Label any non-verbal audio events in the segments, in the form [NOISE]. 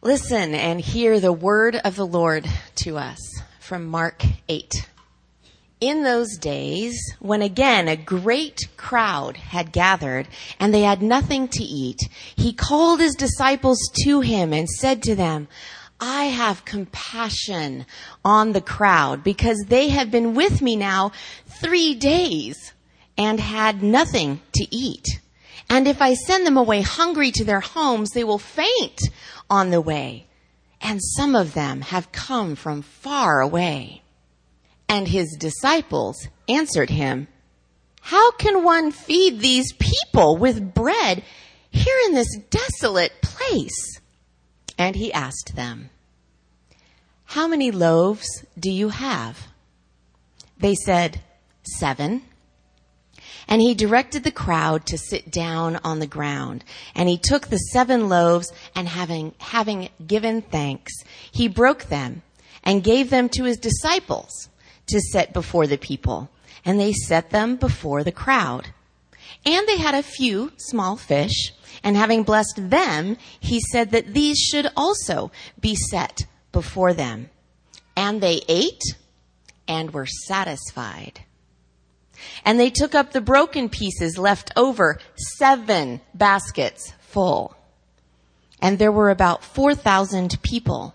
Listen and hear the word of the Lord to us from Mark 8. In those days, when again a great crowd had gathered and they had nothing to eat, he called his disciples to him and said to them, I have compassion on the crowd because they have been with me now three days and had nothing to eat. And if I send them away hungry to their homes, they will faint on the way. And some of them have come from far away. And his disciples answered him, How can one feed these people with bread here in this desolate place? And he asked them, How many loaves do you have? They said, Seven. And he directed the crowd to sit down on the ground. And he took the seven loaves and having, having given thanks, he broke them and gave them to his disciples to set before the people. And they set them before the crowd. And they had a few small fish. And having blessed them, he said that these should also be set before them. And they ate and were satisfied. And they took up the broken pieces left over, seven baskets full. And there were about 4,000 people.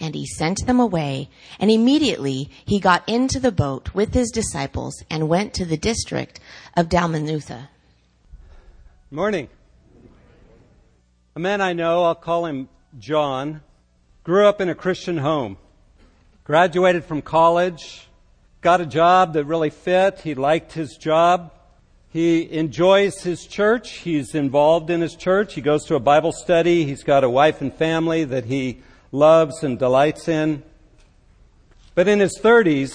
And he sent them away, and immediately he got into the boat with his disciples and went to the district of Dalmanutha. Morning. A man I know, I'll call him John, grew up in a Christian home, graduated from college, got a job that really fit. He liked his job. He enjoys his church. He's involved in his church. He goes to a Bible study. He's got a wife and family that he loves and delights in. But in his 30s,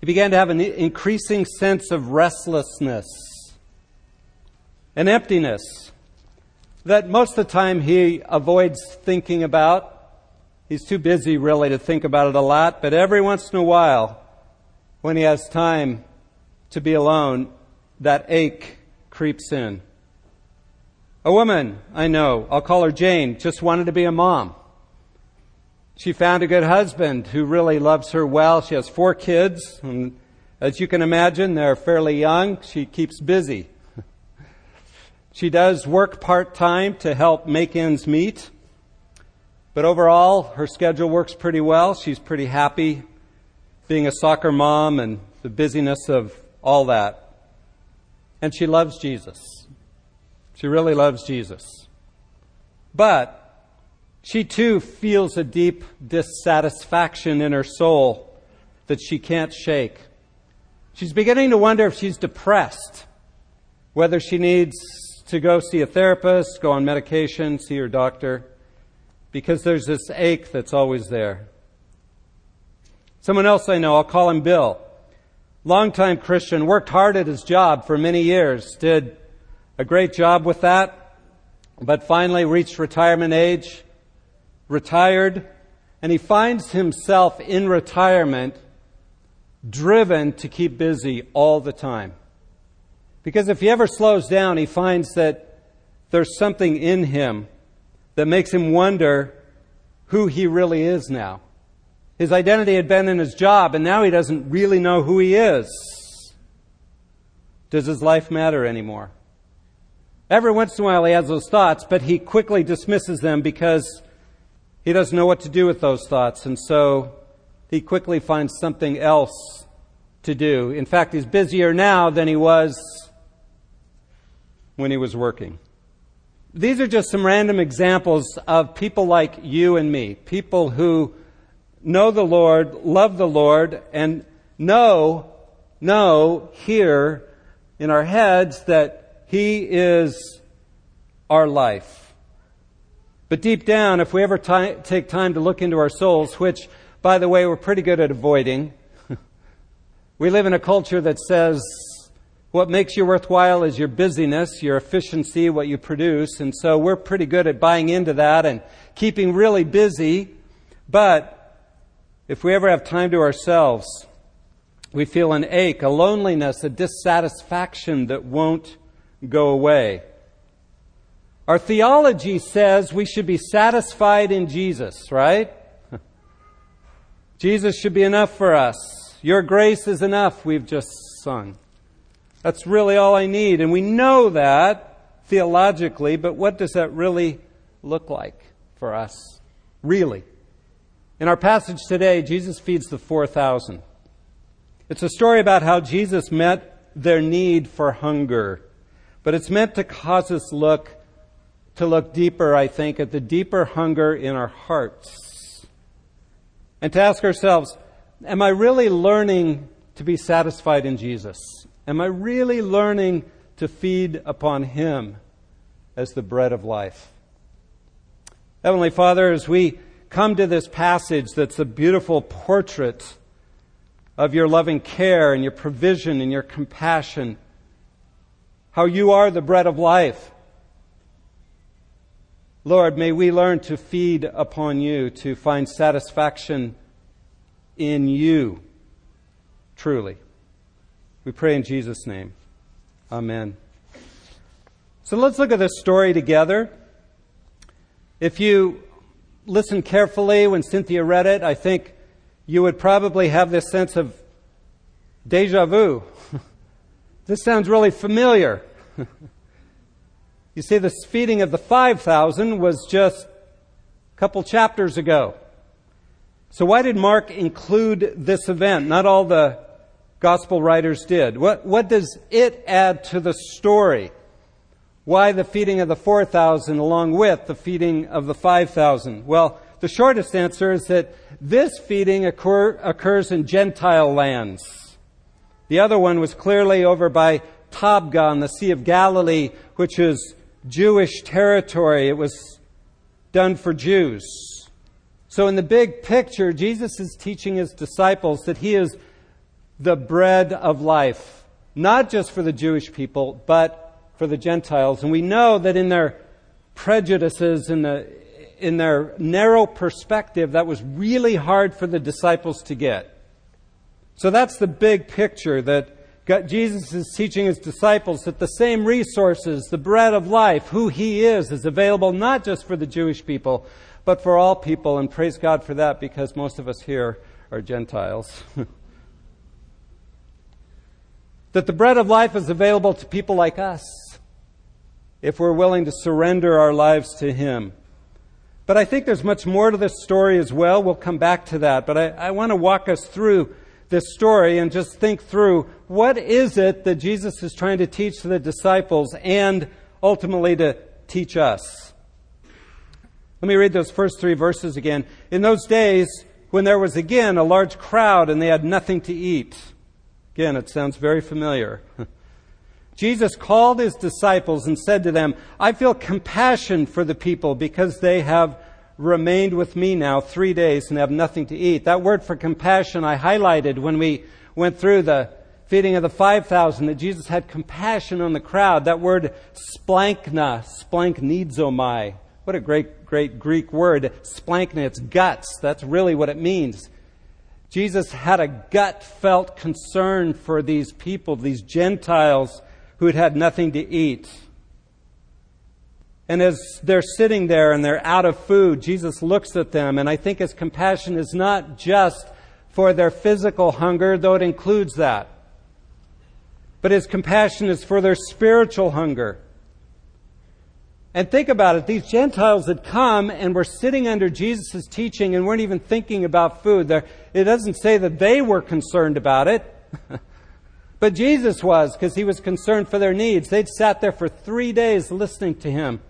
he began to have an increasing sense of restlessness and emptiness that most of the time he avoids thinking about. He's too busy really to think about it a lot, but every once in a while, when he has time to be alone, that ache creeps in. A woman I know, I'll call her Jane, just wanted to be a mom. She found a good husband who really loves her well. She has four kids, and as you can imagine, they're fairly young. She keeps busy. [LAUGHS] she does work part time to help make ends meet. But overall, her schedule works pretty well. She's pretty happy being a soccer mom and the busyness of all that. And she loves Jesus. She really loves Jesus. But she too feels a deep dissatisfaction in her soul that she can't shake. She's beginning to wonder if she's depressed, whether she needs to go see a therapist, go on medication, see her doctor, because there's this ache that's always there. Someone else I know, I'll call him Bill. Longtime Christian, worked hard at his job for many years, did a great job with that, but finally reached retirement age, retired, and he finds himself in retirement driven to keep busy all the time. Because if he ever slows down, he finds that there's something in him that makes him wonder who he really is now. His identity had been in his job, and now he doesn't really know who he is. Does his life matter anymore? Every once in a while he has those thoughts, but he quickly dismisses them because he doesn't know what to do with those thoughts, and so he quickly finds something else to do. In fact, he's busier now than he was when he was working. These are just some random examples of people like you and me, people who know the Lord, love the Lord, and know, know here in our heads that He is our life. But deep down, if we ever t- take time to look into our souls, which, by the way, we're pretty good at avoiding, [LAUGHS] we live in a culture that says what makes you worthwhile is your busyness, your efficiency, what you produce. And so we're pretty good at buying into that and keeping really busy. But if we ever have time to ourselves, we feel an ache, a loneliness, a dissatisfaction that won't go away. Our theology says we should be satisfied in Jesus, right? [LAUGHS] Jesus should be enough for us. Your grace is enough, we've just sung. That's really all I need. And we know that theologically, but what does that really look like for us? Really? In our passage today, Jesus feeds the 4,000. It's a story about how Jesus met their need for hunger, but it's meant to cause us look to look deeper, I think, at the deeper hunger in our hearts. And to ask ourselves, am I really learning to be satisfied in Jesus? Am I really learning to feed upon Him as the bread of life? Heavenly Father, as we come to this passage that's a beautiful portrait of your loving care and your provision and your compassion, how you are the bread of life, Lord, may we learn to feed upon you, to find satisfaction in you, truly. We pray in Jesus' name. Amen. So let's look at this story together. If you listen carefully when Cynthia read it, I think you would probably have this sense of deja vu. [LAUGHS] this sounds really familiar. [LAUGHS] You see, the feeding of the 5,000 was just a couple chapters ago. So why did Mark include this event? Not all the gospel writers did. What, what does it add to the story? Why the feeding of the 4,000 along with the feeding of the 5,000? Well, the shortest answer is that this feeding occur, occurs in Gentile lands. The other one was clearly over by Tabgha on the Sea of Galilee, which is Jewish territory. It was done for Jews. So, in the big picture, Jesus is teaching his disciples that he is the bread of life, not just for the Jewish people, but for the Gentiles. And we know that in their prejudices, in, the, in their narrow perspective, that was really hard for the disciples to get. So, that's the big picture that Jesus is teaching his disciples that the same resources, the bread of life, who he is, is available not just for the Jewish people, but for all people. And praise God for that because most of us here are Gentiles. [LAUGHS] that the bread of life is available to people like us if we're willing to surrender our lives to him. But I think there's much more to this story as well. We'll come back to that. But I, I want to walk us through this story and just think through what is it that Jesus is trying to teach the disciples and ultimately to teach us. Let me read those first three verses again. In those days, when there was again a large crowd and they had nothing to eat. Again, it sounds very familiar. [LAUGHS] Jesus called his disciples and said to them, I feel compassion for the people because they have remained with me now three days and have nothing to eat. That word for compassion I highlighted when we went through the feeding of the 5,000, that Jesus had compassion on the crowd. That word splankna, splanknizomai. What a great, great Greek word. Splankna, it's guts. That's really what it means. Jesus had a gut felt concern for these people, these Gentiles who had had nothing to eat. And as they're sitting there and they're out of food, Jesus looks at them, and I think his compassion is not just for their physical hunger, though it includes that. But his compassion is for their spiritual hunger. And think about it. These Gentiles had come and were sitting under Jesus' teaching and weren't even thinking about food. it doesn't say that they were concerned about it. [LAUGHS] but Jesus was because he was concerned for their needs. They'd sat there for three days listening to him.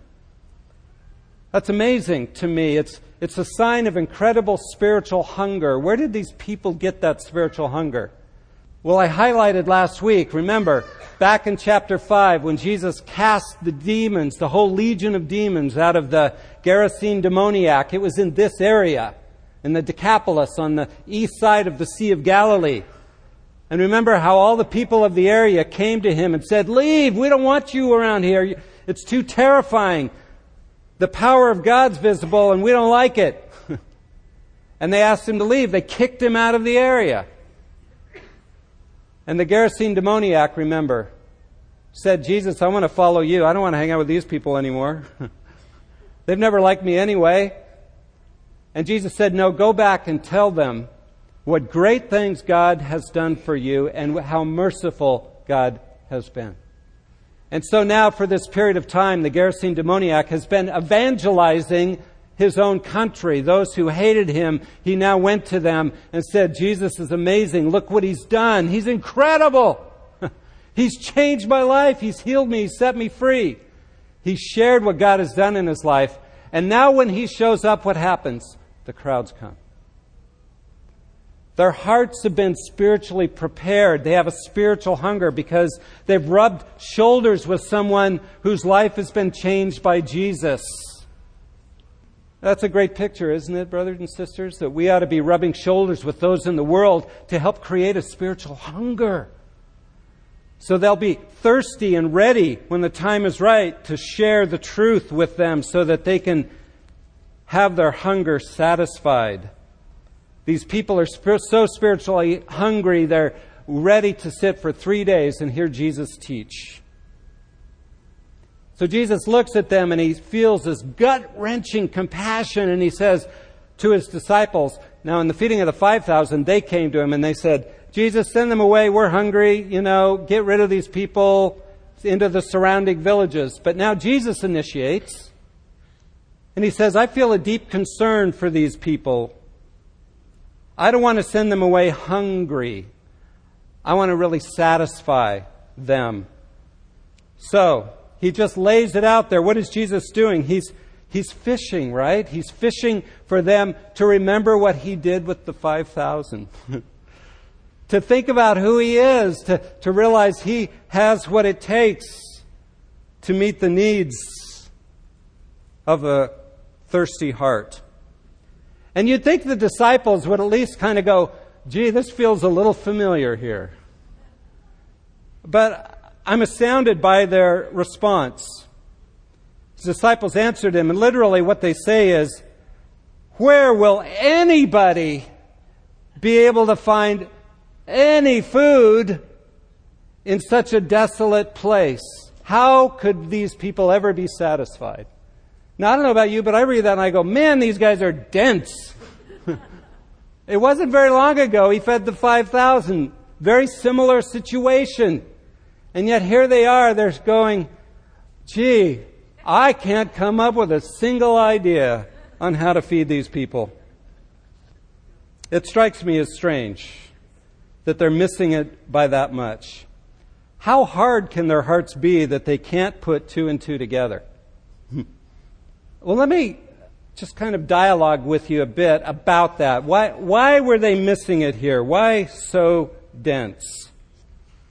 That's amazing to me. It's, it's a sign of incredible spiritual hunger. Where did these people get that spiritual hunger? Well, I highlighted last week, remember, back in chapter 5, when Jesus cast the demons, the whole legion of demons out of the Gerasene demoniac, it was in this area, in the Decapolis on the east side of the Sea of Galilee. And remember how all the people of the area came to him and said, Leave, we don't want you around here. It's too terrifying. The power of God's visible and we don't like it. [LAUGHS] and they asked him to leave. They kicked him out of the area. And the Gerasene demoniac, remember, said, Jesus, I want to follow you. I don't want to hang out with these people anymore. [LAUGHS] They've never liked me anyway. And Jesus said, No, go back and tell them what great things God has done for you and how merciful God has been. And so now, for this period of time, the Gerasene demoniac has been evangelizing his own country. Those who hated him, he now went to them and said, Jesus is amazing. Look what he's done. He's incredible. [LAUGHS] he's changed my life. He's healed me. He's set me free. He shared what God has done in his life. And now when he shows up, what happens? The crowds come. Their hearts have been spiritually prepared. They have a spiritual hunger because they've rubbed shoulders with someone whose life has been changed by Jesus. That's a great picture, isn't it, brothers and sisters? That we ought to be rubbing shoulders with those in the world to help create a spiritual hunger. So they'll be thirsty and ready when the time is right to share the truth with them so that they can have their hunger satisfied. These people are so spiritually hungry, they're ready to sit for three days and hear Jesus teach. So Jesus looks at them and he feels this gut wrenching compassion and he says to his disciples, now in the feeding of the 5,000, they came to him and they said, Jesus, send them away. We're hungry. You know, get rid of these people into the surrounding villages. But now Jesus initiates and he says, I feel a deep concern for these people. I don't want to send them away hungry. I want to really satisfy them. So, he just lays it out there. What is Jesus doing? He's, he's fishing, right? He's fishing for them to remember what he did with the 5,000. [LAUGHS] to think about who he is, to, to realize he has what it takes to meet the needs of a thirsty heart. And you'd think the disciples would at least kind of go, gee, this feels a little familiar here. But I'm astounded by their response. The disciples answered him, and literally what they say is, Where will anybody be able to find any food in such a desolate place? How could these people ever be satisfied? Now, I don't know about you, but I read that and I go, man, these guys are dense. [LAUGHS] it wasn't very long ago he fed the 5,000. Very similar situation. And yet here they are, they're going, gee, I can't come up with a single idea on how to feed these people. It strikes me as strange that they're missing it by that much. How hard can their hearts be that they can't put two and two together? Well, let me just kind of dialogue with you a bit about that. Why, why were they missing it here? Why so dense?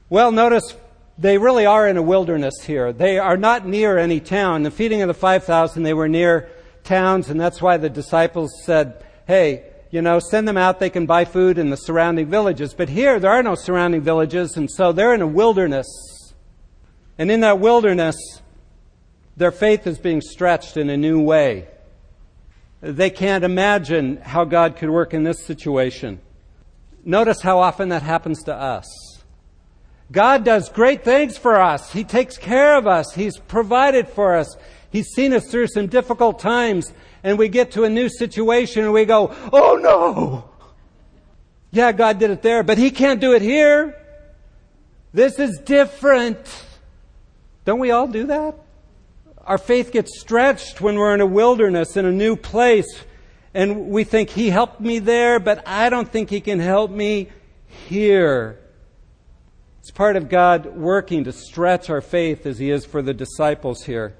Well, notice they really are in a wilderness here. They are not near any town. The feeding of the 5,000, they were near towns, and that's why the disciples said, hey, you know, send them out. They can buy food in the surrounding villages. But here, there are no surrounding villages, and so they're in a wilderness. And in that wilderness, their faith is being stretched in a new way. They can't imagine how God could work in this situation. Notice how often that happens to us. God does great things for us. He takes care of us. He's provided for us. He's seen us through some difficult times and we get to a new situation and we go, oh no! Yeah, God did it there, but He can't do it here. This is different. Don't we all do that? Our faith gets stretched when we're in a wilderness, in a new place, and we think, He helped me there, but I don't think He can help me here. It's part of God working to stretch our faith as He is for the disciples here.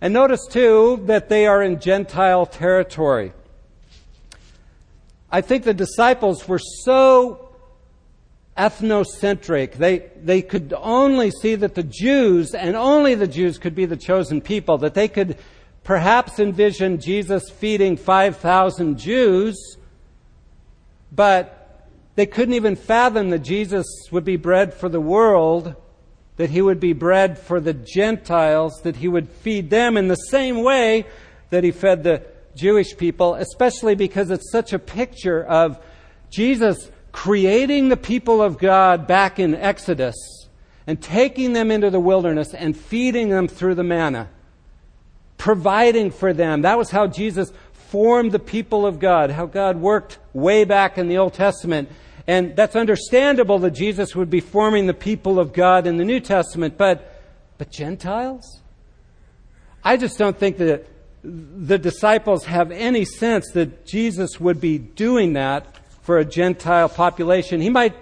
And notice too that they are in Gentile territory. I think the disciples were so ethnocentric. They, they could only see that the Jews, and only the Jews, could be the chosen people, that they could perhaps envision Jesus feeding 5,000 Jews, but they couldn't even fathom that Jesus would be bread for the world, that he would be bread for the Gentiles, that he would feed them in the same way that he fed the Jewish people, especially because it's such a picture of Jesus creating the people of God back in Exodus and taking them into the wilderness and feeding them through the manna, providing for them. That was how Jesus formed the people of God, how God worked way back in the Old Testament. And that's understandable that Jesus would be forming the people of God in the New Testament, but, but Gentiles? I just don't think that the disciples have any sense that Jesus would be doing that for a Gentile population. He might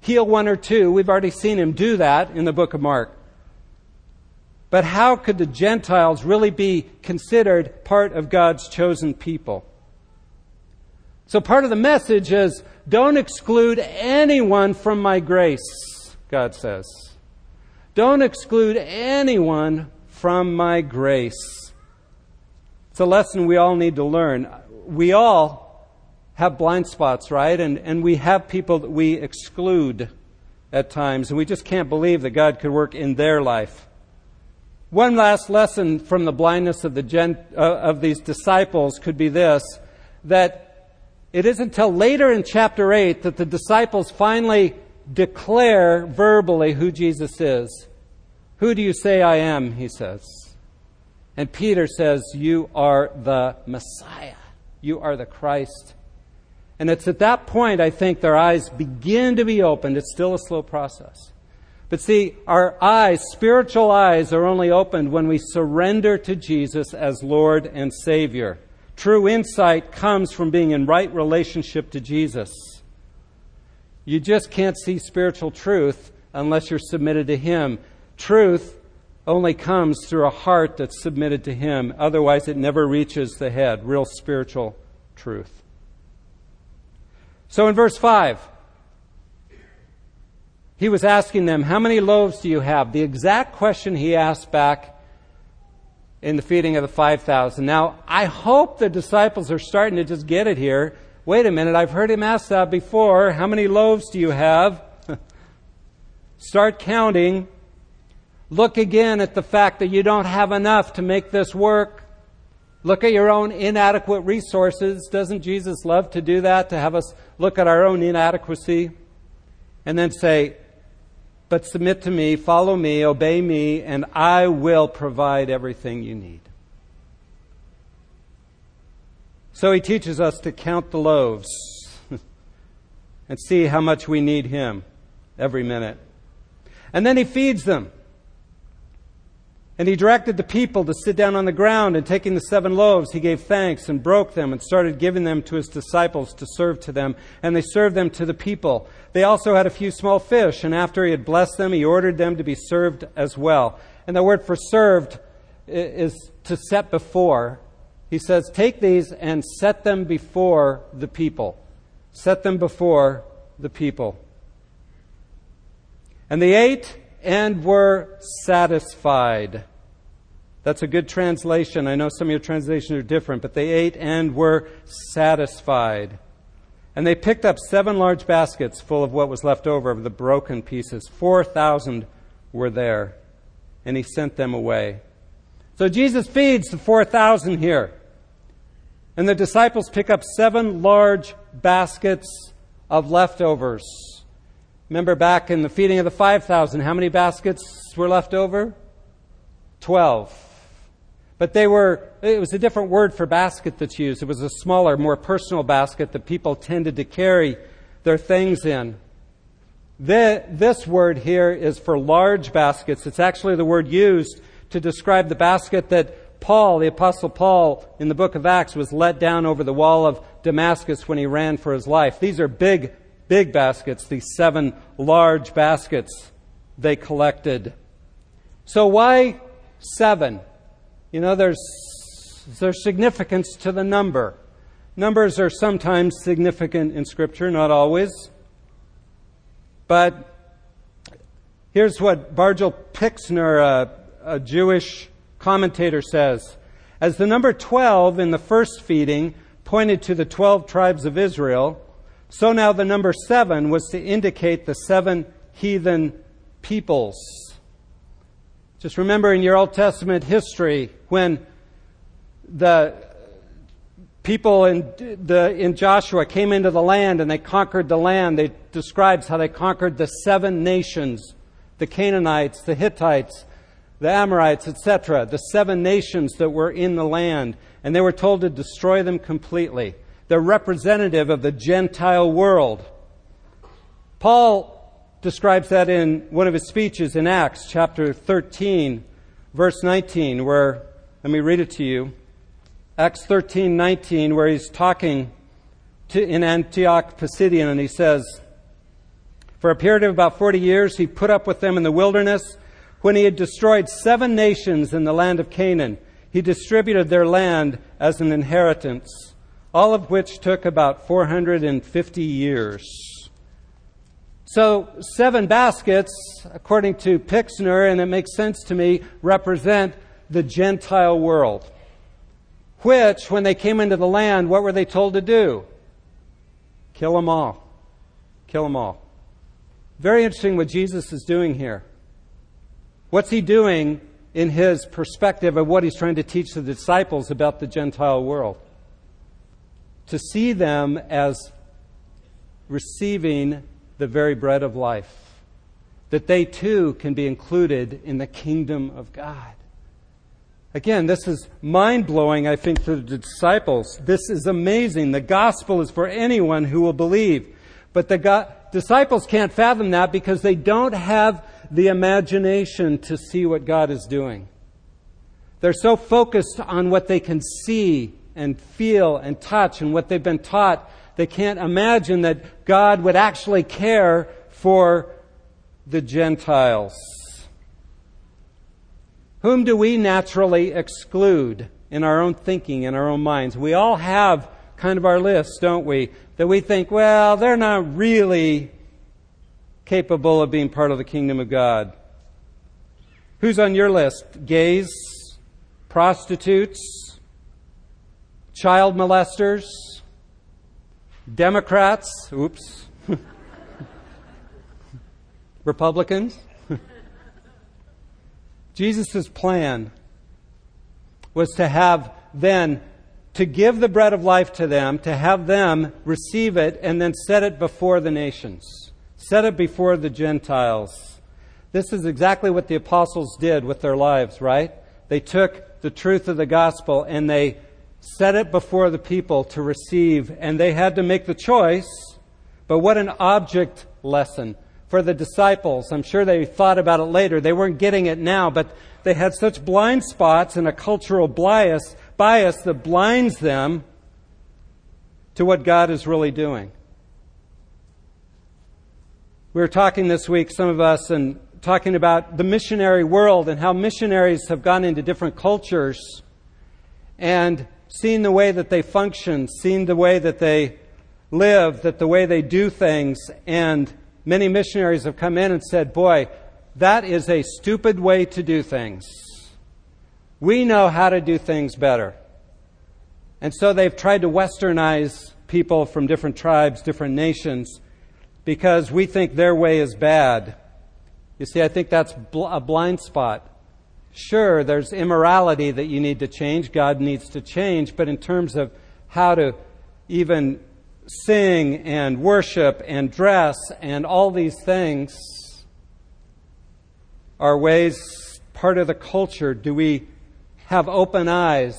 heal one or two. We've already seen him do that in the book of Mark. But how could the Gentiles really be considered part of God's chosen people? So part of the message is don't exclude anyone from my grace, God says. Don't exclude anyone from my grace. It's a lesson we all need to learn. We all have blind spots, right? And, and we have people that we exclude at times, and we just can't believe that God could work in their life. One last lesson from the blindness of, the gen, uh, of these disciples could be this that it isn't until later in chapter 8 that the disciples finally declare verbally who Jesus is. Who do you say I am? He says. And Peter says, You are the Messiah. You are the Christ. And it's at that point, I think, their eyes begin to be opened. It's still a slow process. But see, our eyes, spiritual eyes, are only opened when we surrender to Jesus as Lord and Savior. True insight comes from being in right relationship to Jesus. You just can't see spiritual truth unless you're submitted to Him. Truth only comes through a heart that's submitted to Him. Otherwise, it never reaches the head. Real spiritual truth. So in verse 5, he was asking them, How many loaves do you have? The exact question he asked back in the feeding of the 5,000. Now, I hope the disciples are starting to just get it here. Wait a minute, I've heard him ask that before. How many loaves do you have? [LAUGHS] Start counting. Look again at the fact that you don't have enough to make this work. Look at your own inadequate resources. Doesn't Jesus love to do that, to have us look at our own inadequacy? And then say, but submit to me, follow me, obey me, and I will provide everything you need. So he teaches us to count the loaves [LAUGHS] and see how much we need him every minute. And then he feeds them. And he directed the people to sit down on the ground, and taking the seven loaves, he gave thanks and broke them and started giving them to his disciples to serve to them. And they served them to the people. They also had a few small fish, and after he had blessed them, he ordered them to be served as well. And the word for served is to set before. He says, Take these and set them before the people. Set them before the people. And they ate and were satisfied. That's a good translation. I know some of your translations are different, but they ate and were satisfied. And they picked up seven large baskets full of what was left over of the broken pieces. 4,000 were there, and he sent them away. So Jesus feeds the 4,000 here. And the disciples pick up seven large baskets of leftovers. Remember back in the feeding of the 5,000, how many baskets were left over? Twelve. But they were, it was a different word for basket that's used. It was a smaller, more personal basket that people tended to carry their things in. The, this word here is for large baskets. It's actually the word used to describe the basket that Paul, the Apostle Paul, in the book of Acts, was let down over the wall of Damascus when he ran for his life. These are big big baskets, these seven large baskets they collected. So why seven? You know, there's, there's significance to the number. Numbers are sometimes significant in Scripture, not always. But here's what Bargil Pixner, a, a Jewish commentator, says. As the number 12 in the first feeding pointed to the 12 tribes of Israel, so now the number seven was to indicate the seven heathen peoples. Just remember in your Old Testament history when the people in, the, in Joshua came into the land and they conquered the land, it describes how they conquered the seven nations the Canaanites, the Hittites, the Amorites, etc., the seven nations that were in the land, and they were told to destroy them completely. They're representative of the Gentile world. Paul describes that in one of his speeches in Acts chapter 13, verse 19, where, let me read it to you. Acts 13, 19, where he's talking to, in Antioch Pisidian, and he says, For a period of about 40 years, he put up with them in the wilderness. When he had destroyed seven nations in the land of Canaan, he distributed their land as an inheritance, all of which took about 450 years. So, seven baskets, according to Pixner, and it makes sense to me, represent the Gentile world. Which, when they came into the land, what were they told to do? Kill them all. Kill them all. Very interesting what Jesus is doing here. What's he doing in his perspective of what he's trying to teach the disciples about the Gentile world? To see them as receiving the very bread of life, that they too can be included in the kingdom of God. Again, this is mind blowing, I think, to the disciples. This is amazing. The gospel is for anyone who will believe. But the go- disciples can't fathom that because they don't have the imagination to see what God is doing. They're so focused on what they can see and feel and touch and what they've been taught they can't imagine that God would actually care for the Gentiles. Whom do we naturally exclude in our own thinking, in our own minds? We all have kind of our list, don't we? That we think, well, they're not really capable of being part of the kingdom of God. Who's on your list? Gays, prostitutes, child molesters, Democrats, oops, [LAUGHS] Republicans. [LAUGHS] Jesus' plan was to have then to give the bread of life to them, to have them receive it, and then set it before the nations, set it before the Gentiles. This is exactly what the apostles did with their lives, right? They took the truth of the gospel and they set it before the people to receive, and they had to make the choice. But what an object lesson for the disciples. I'm sure they thought about it later. They weren't getting it now, but they had such blind spots and a cultural bias, bias that blinds them to what God is really doing. We were talking this week, some of us, and talking about the missionary world and how missionaries have gone into different cultures and seen the way that they function, seen the way that they live, that the way they do things, and many missionaries have come in and said, Boy, that is a stupid way to do things. We know how to do things better. And so they've tried to westernize people from different tribes, different nations, because we think their way is bad. You see, I think that's a blind spot. Sure, there's immorality that you need to change, God needs to change, but in terms of how to even sing and worship and dress and all these things are ways part of the culture. Do we have open eyes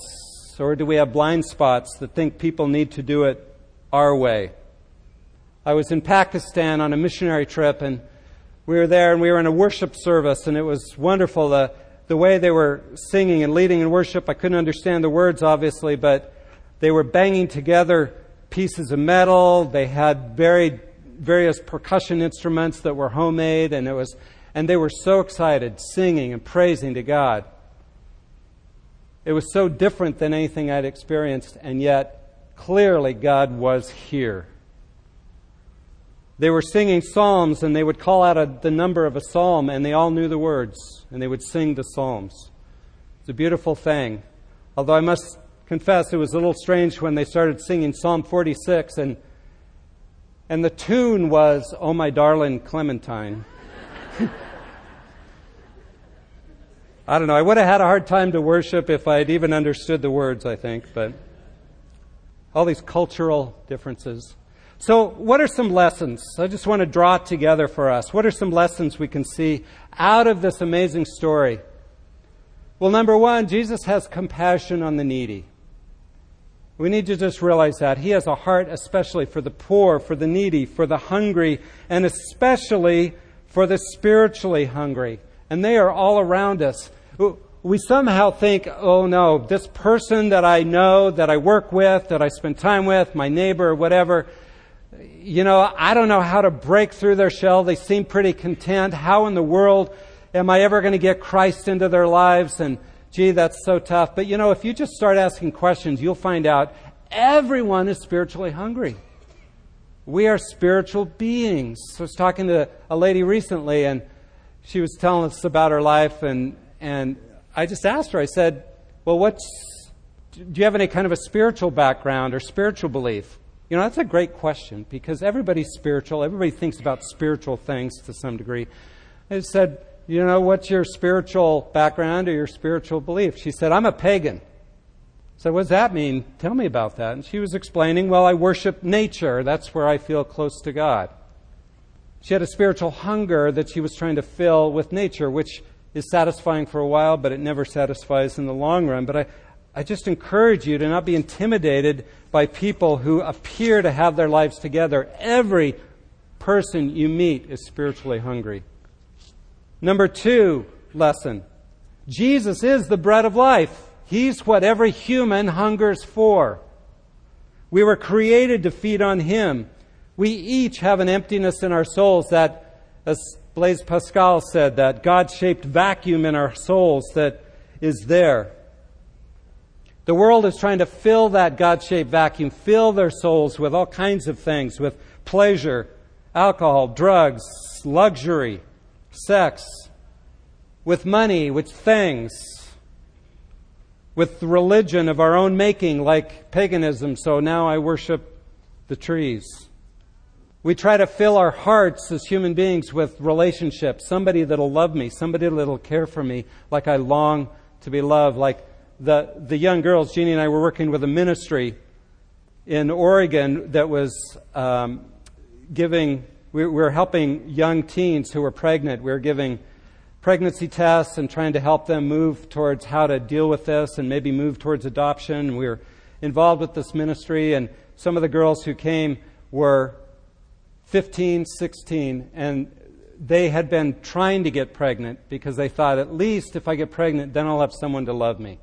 or do we have blind spots that think people need to do it our way? I was in Pakistan on a missionary trip and we were there and we were in a worship service and it was wonderful. The the way they were singing and leading in worship. I couldn't understand the words, obviously, but they were banging together pieces of metal. They had very various percussion instruments that were homemade, and it was, and they were so excited, singing and praising to God. It was so different than anything I'd experienced, and yet clearly God was here. They were singing psalms and they would call out a, the number of a psalm and they all knew the words and they would sing the psalms. It's a beautiful thing. Although I must confess it was a little strange when they started singing Psalm 46 and and the tune was Oh my darling Clementine. [LAUGHS] I don't know. I would have had a hard time to worship if I had even understood the words, I think, but all these cultural differences. So, what are some lessons? I just want to draw it together for us. What are some lessons we can see out of this amazing story? Well, number one, Jesus has compassion on the needy. We need to just realize that. He has a heart especially for the poor, for the needy, for the hungry, and especially for the spiritually hungry. And they are all around us. We somehow think, oh no, this person that I know, that I work with, that I spend time with, my neighbor, whatever, you know, I don't know how to break through their shell. They seem pretty content. How in the world am I ever going to get Christ into their lives? And gee, that's so tough. But you know, if you just start asking questions, you'll find out everyone is spiritually hungry. We are spiritual beings. I was talking to a lady recently and she was telling us about her life and, and I just asked her, I said, well, what's, do you have any kind of a spiritual background or spiritual belief? You know, that's a great question because everybody's spiritual. Everybody thinks about spiritual things to some degree. I said, you know, what's your spiritual background or your spiritual belief? She said, I'm a pagan. Said, what does that mean? Tell me about that. And she was explaining, well, I worship nature. That's where I feel close to God. She had a spiritual hunger that she was trying to fill with nature, which is satisfying for a while, but it never satisfies in the long run. But I, I just encourage you to not be intimidated by people who appear to have their lives together. Every person you meet is spiritually hungry. Number two lesson Jesus is the bread of life. He's what every human hungers for. We were created to feed on Him. We each have an emptiness in our souls that, as Blaise Pascal said, that God shaped vacuum in our souls that is there. The world is trying to fill that God shaped vacuum, fill their souls with all kinds of things, with pleasure, alcohol, drugs, luxury, sex, with money, with things, with religion of our own making, like paganism, so now I worship the trees. We try to fill our hearts as human beings with relationships, somebody that'll love me, somebody that'll care for me like I long to be loved. Like the, the young girls, Jeannie and I were working with a ministry in Oregon that was um, giving we were helping young teens who were pregnant. We were giving pregnancy tests and trying to help them move towards how to deal with this and maybe move towards adoption. We were involved with this ministry, and some of the girls who came were 15, 16, and they had been trying to get pregnant because they thought, at least if I get pregnant, then I'll have someone to love me.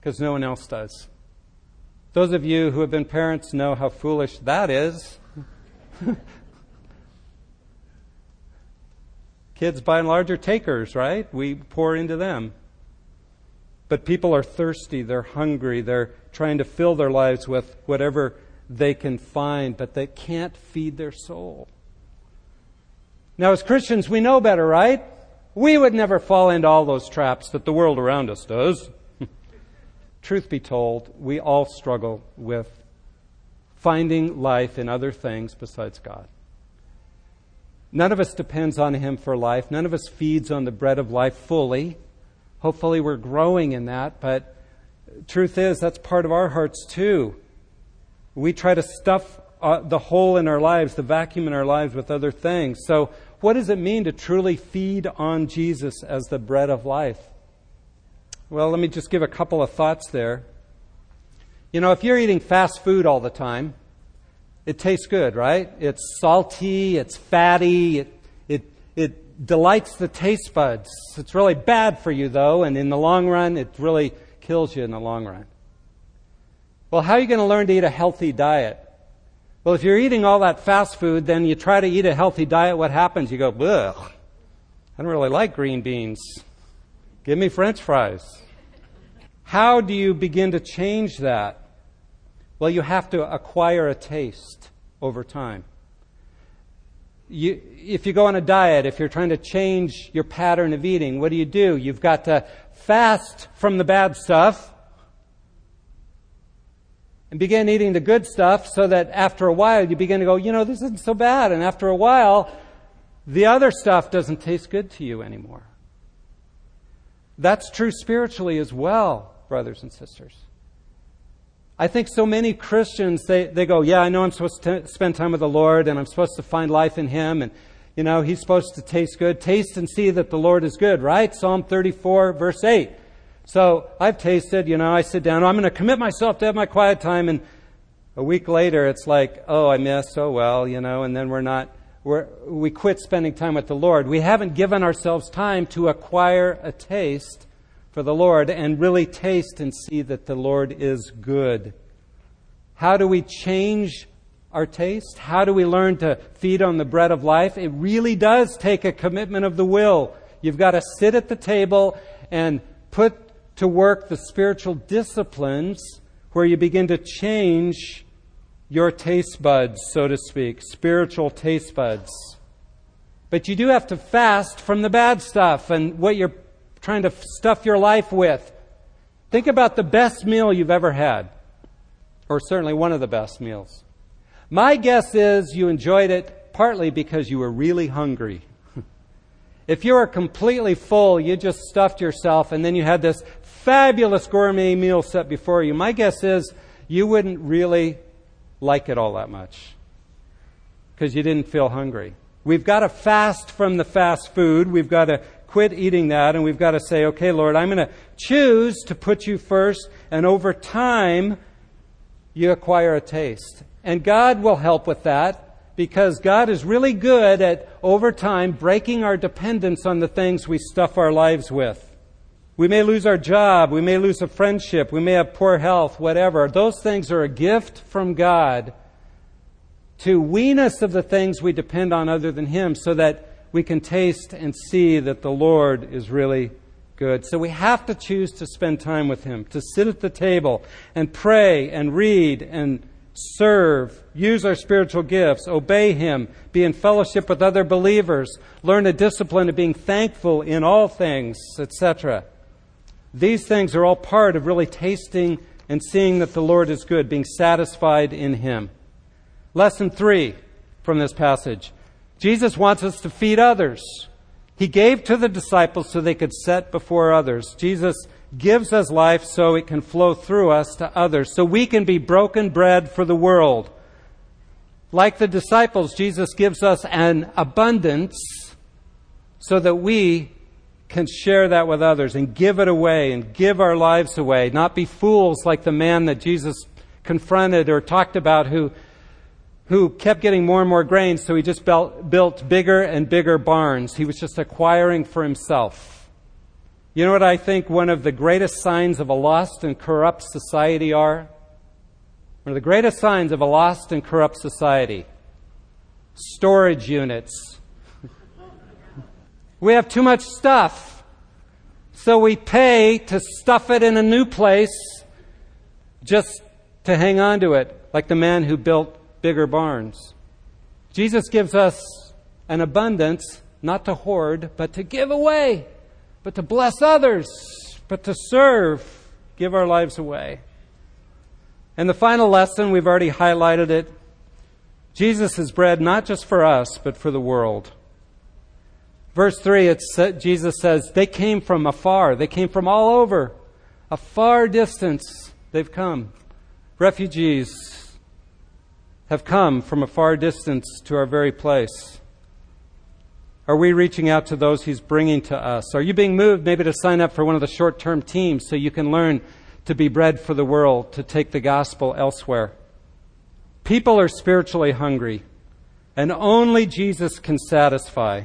Because no one else does. Those of you who have been parents know how foolish that is. [LAUGHS] Kids, by and large, are takers, right? We pour into them. But people are thirsty, they're hungry, they're trying to fill their lives with whatever they can find, but they can't feed their soul. Now, as Christians, we know better, right? We would never fall into all those traps that the world around us does. Truth be told, we all struggle with finding life in other things besides God. None of us depends on Him for life. None of us feeds on the bread of life fully. Hopefully, we're growing in that, but truth is, that's part of our hearts too. We try to stuff uh, the hole in our lives, the vacuum in our lives, with other things. So, what does it mean to truly feed on Jesus as the bread of life? Well, let me just give a couple of thoughts there. You know, if you're eating fast food all the time, it tastes good, right? It's salty, it's fatty, it, it, it delights the taste buds. It's really bad for you, though, and in the long run, it really kills you in the long run. Well, how are you going to learn to eat a healthy diet? Well, if you're eating all that fast food, then you try to eat a healthy diet, what happens? You go, ugh, I don't really like green beans. Give me french fries. How do you begin to change that? Well, you have to acquire a taste over time. You, if you go on a diet, if you're trying to change your pattern of eating, what do you do? You've got to fast from the bad stuff and begin eating the good stuff so that after a while you begin to go, you know, this isn't so bad. And after a while, the other stuff doesn't taste good to you anymore. That's true spiritually as well, brothers and sisters. I think so many Christians, they, they go, yeah, I know I'm supposed to spend time with the Lord and I'm supposed to find life in Him and, you know, He's supposed to taste good. Taste and see that the Lord is good, right? Psalm 34, verse 8. So I've tasted, you know, I sit down, I'm going to commit myself to have my quiet time and a week later it's like, oh, I missed, oh well, you know, and then we're not, we're, we quit spending time with the Lord. We haven't given ourselves time to acquire a taste for the Lord and really taste and see that the Lord is good. How do we change our taste? How do we learn to feed on the bread of life? It really does take a commitment of the will. You've got to sit at the table and put to work the spiritual disciplines where you begin to change your taste buds, so to speak, spiritual taste buds. But you do have to fast from the bad stuff and what you're trying to stuff your life with. Think about the best meal you've ever had, or certainly one of the best meals. My guess is you enjoyed it partly because you were really hungry. [LAUGHS] if you were completely full, you just stuffed yourself and then you had this fabulous gourmet meal set before you. My guess is you wouldn't really like it all that much because you didn't feel hungry. We've got to fast from the fast food. We've got to quit eating that and we've got to say, okay, Lord, I'm going to choose to put you first, and over time, you acquire a taste. And God will help with that because God is really good at, over time, breaking our dependence on the things we stuff our lives with. We may lose our job, we may lose a friendship, we may have poor health, whatever. Those things are a gift from God to wean us of the things we depend on other than Him so that we can taste and see that the Lord is really good. So we have to choose to spend time with Him, to sit at the table and pray and read and serve, use our spiritual gifts, obey Him, be in fellowship with other believers, learn a discipline of being thankful in all things, etc. These things are all part of really tasting and seeing that the Lord is good, being satisfied in Him. Lesson three from this passage Jesus wants us to feed others. He gave to the disciples so they could set before others. Jesus gives us life so it can flow through us to others, so we can be broken bread for the world. Like the disciples, Jesus gives us an abundance so that we can share that with others and give it away and give our lives away, not be fools like the man that Jesus confronted or talked about who who kept getting more and more grain, so he just built, built bigger and bigger barns. He was just acquiring for himself. You know what I think one of the greatest signs of a lost and corrupt society are? One of the greatest signs of a lost and corrupt society storage units. We have too much stuff, so we pay to stuff it in a new place just to hang on to it, like the man who built bigger barns. Jesus gives us an abundance, not to hoard, but to give away, but to bless others, but to serve, give our lives away. And the final lesson, we've already highlighted it. Jesus is bread not just for us, but for the world. Verse 3, it's, Jesus says, they came from afar. They came from all over. A far distance they've come. Refugees, have come from a far distance to our very place? Are we reaching out to those He's bringing to us? Are you being moved maybe to sign up for one of the short term teams so you can learn to be bread for the world, to take the gospel elsewhere? People are spiritually hungry, and only Jesus can satisfy.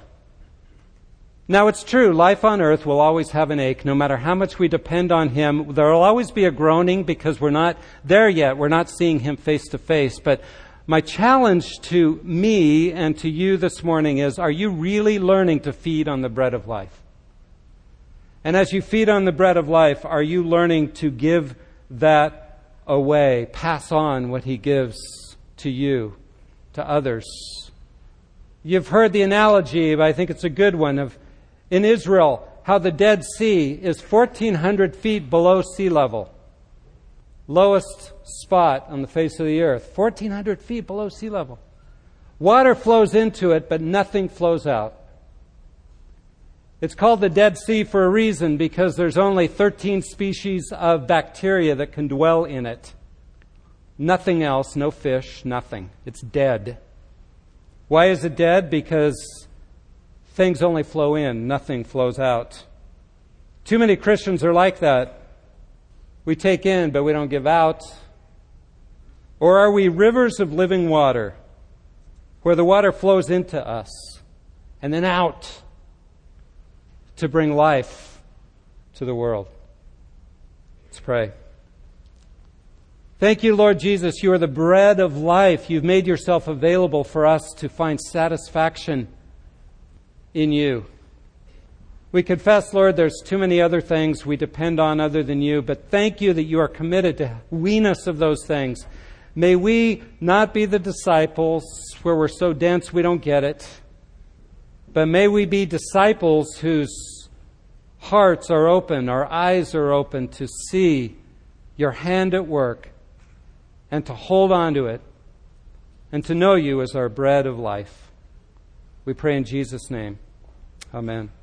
Now, it's true, life on earth will always have an ache, no matter how much we depend on Him. There will always be a groaning because we're not there yet. We're not seeing Him face to face. But my challenge to me and to you this morning is are you really learning to feed on the bread of life? And as you feed on the bread of life, are you learning to give that away, pass on what He gives to you, to others? You've heard the analogy, but I think it's a good one, of in Israel, how the Dead Sea is 1,400 feet below sea level lowest spot on the face of the earth, 1,400 feet below sea level. Water flows into it, but nothing flows out. It's called the Dead Sea for a reason because there's only 13 species of bacteria that can dwell in it. Nothing else, no fish, nothing. It's dead. Why is it dead? Because things only flow in, nothing flows out. Too many Christians are like that. We take in, but we don't give out. Or are we rivers of living water where the water flows into us and then out to bring life to the world? Let's pray. Thank you, Lord Jesus. You are the bread of life. You've made yourself available for us to find satisfaction in you. We confess, Lord, there's too many other things we depend on other than you, but thank you that you are committed to wean us of those things. May we not be the disciples where we're so dense we don't get it, but may we be disciples whose hearts are open, our eyes are open to see your hand at work and to hold on to it and to know you as our bread of life. We pray in Jesus' name. Amen.